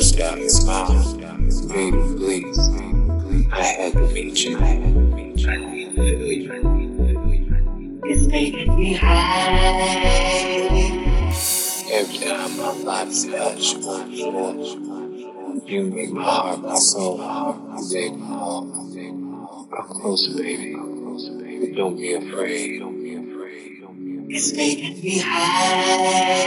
just got me. Baby, please. I had to meet you. I needed you. It's making me high. Every time my body's touch on the floor, you make my heart, my soul, my heart, my day, my heart. Come closer, baby. Don't be afraid. Don't be afraid. Don't be afraid. It's making me high.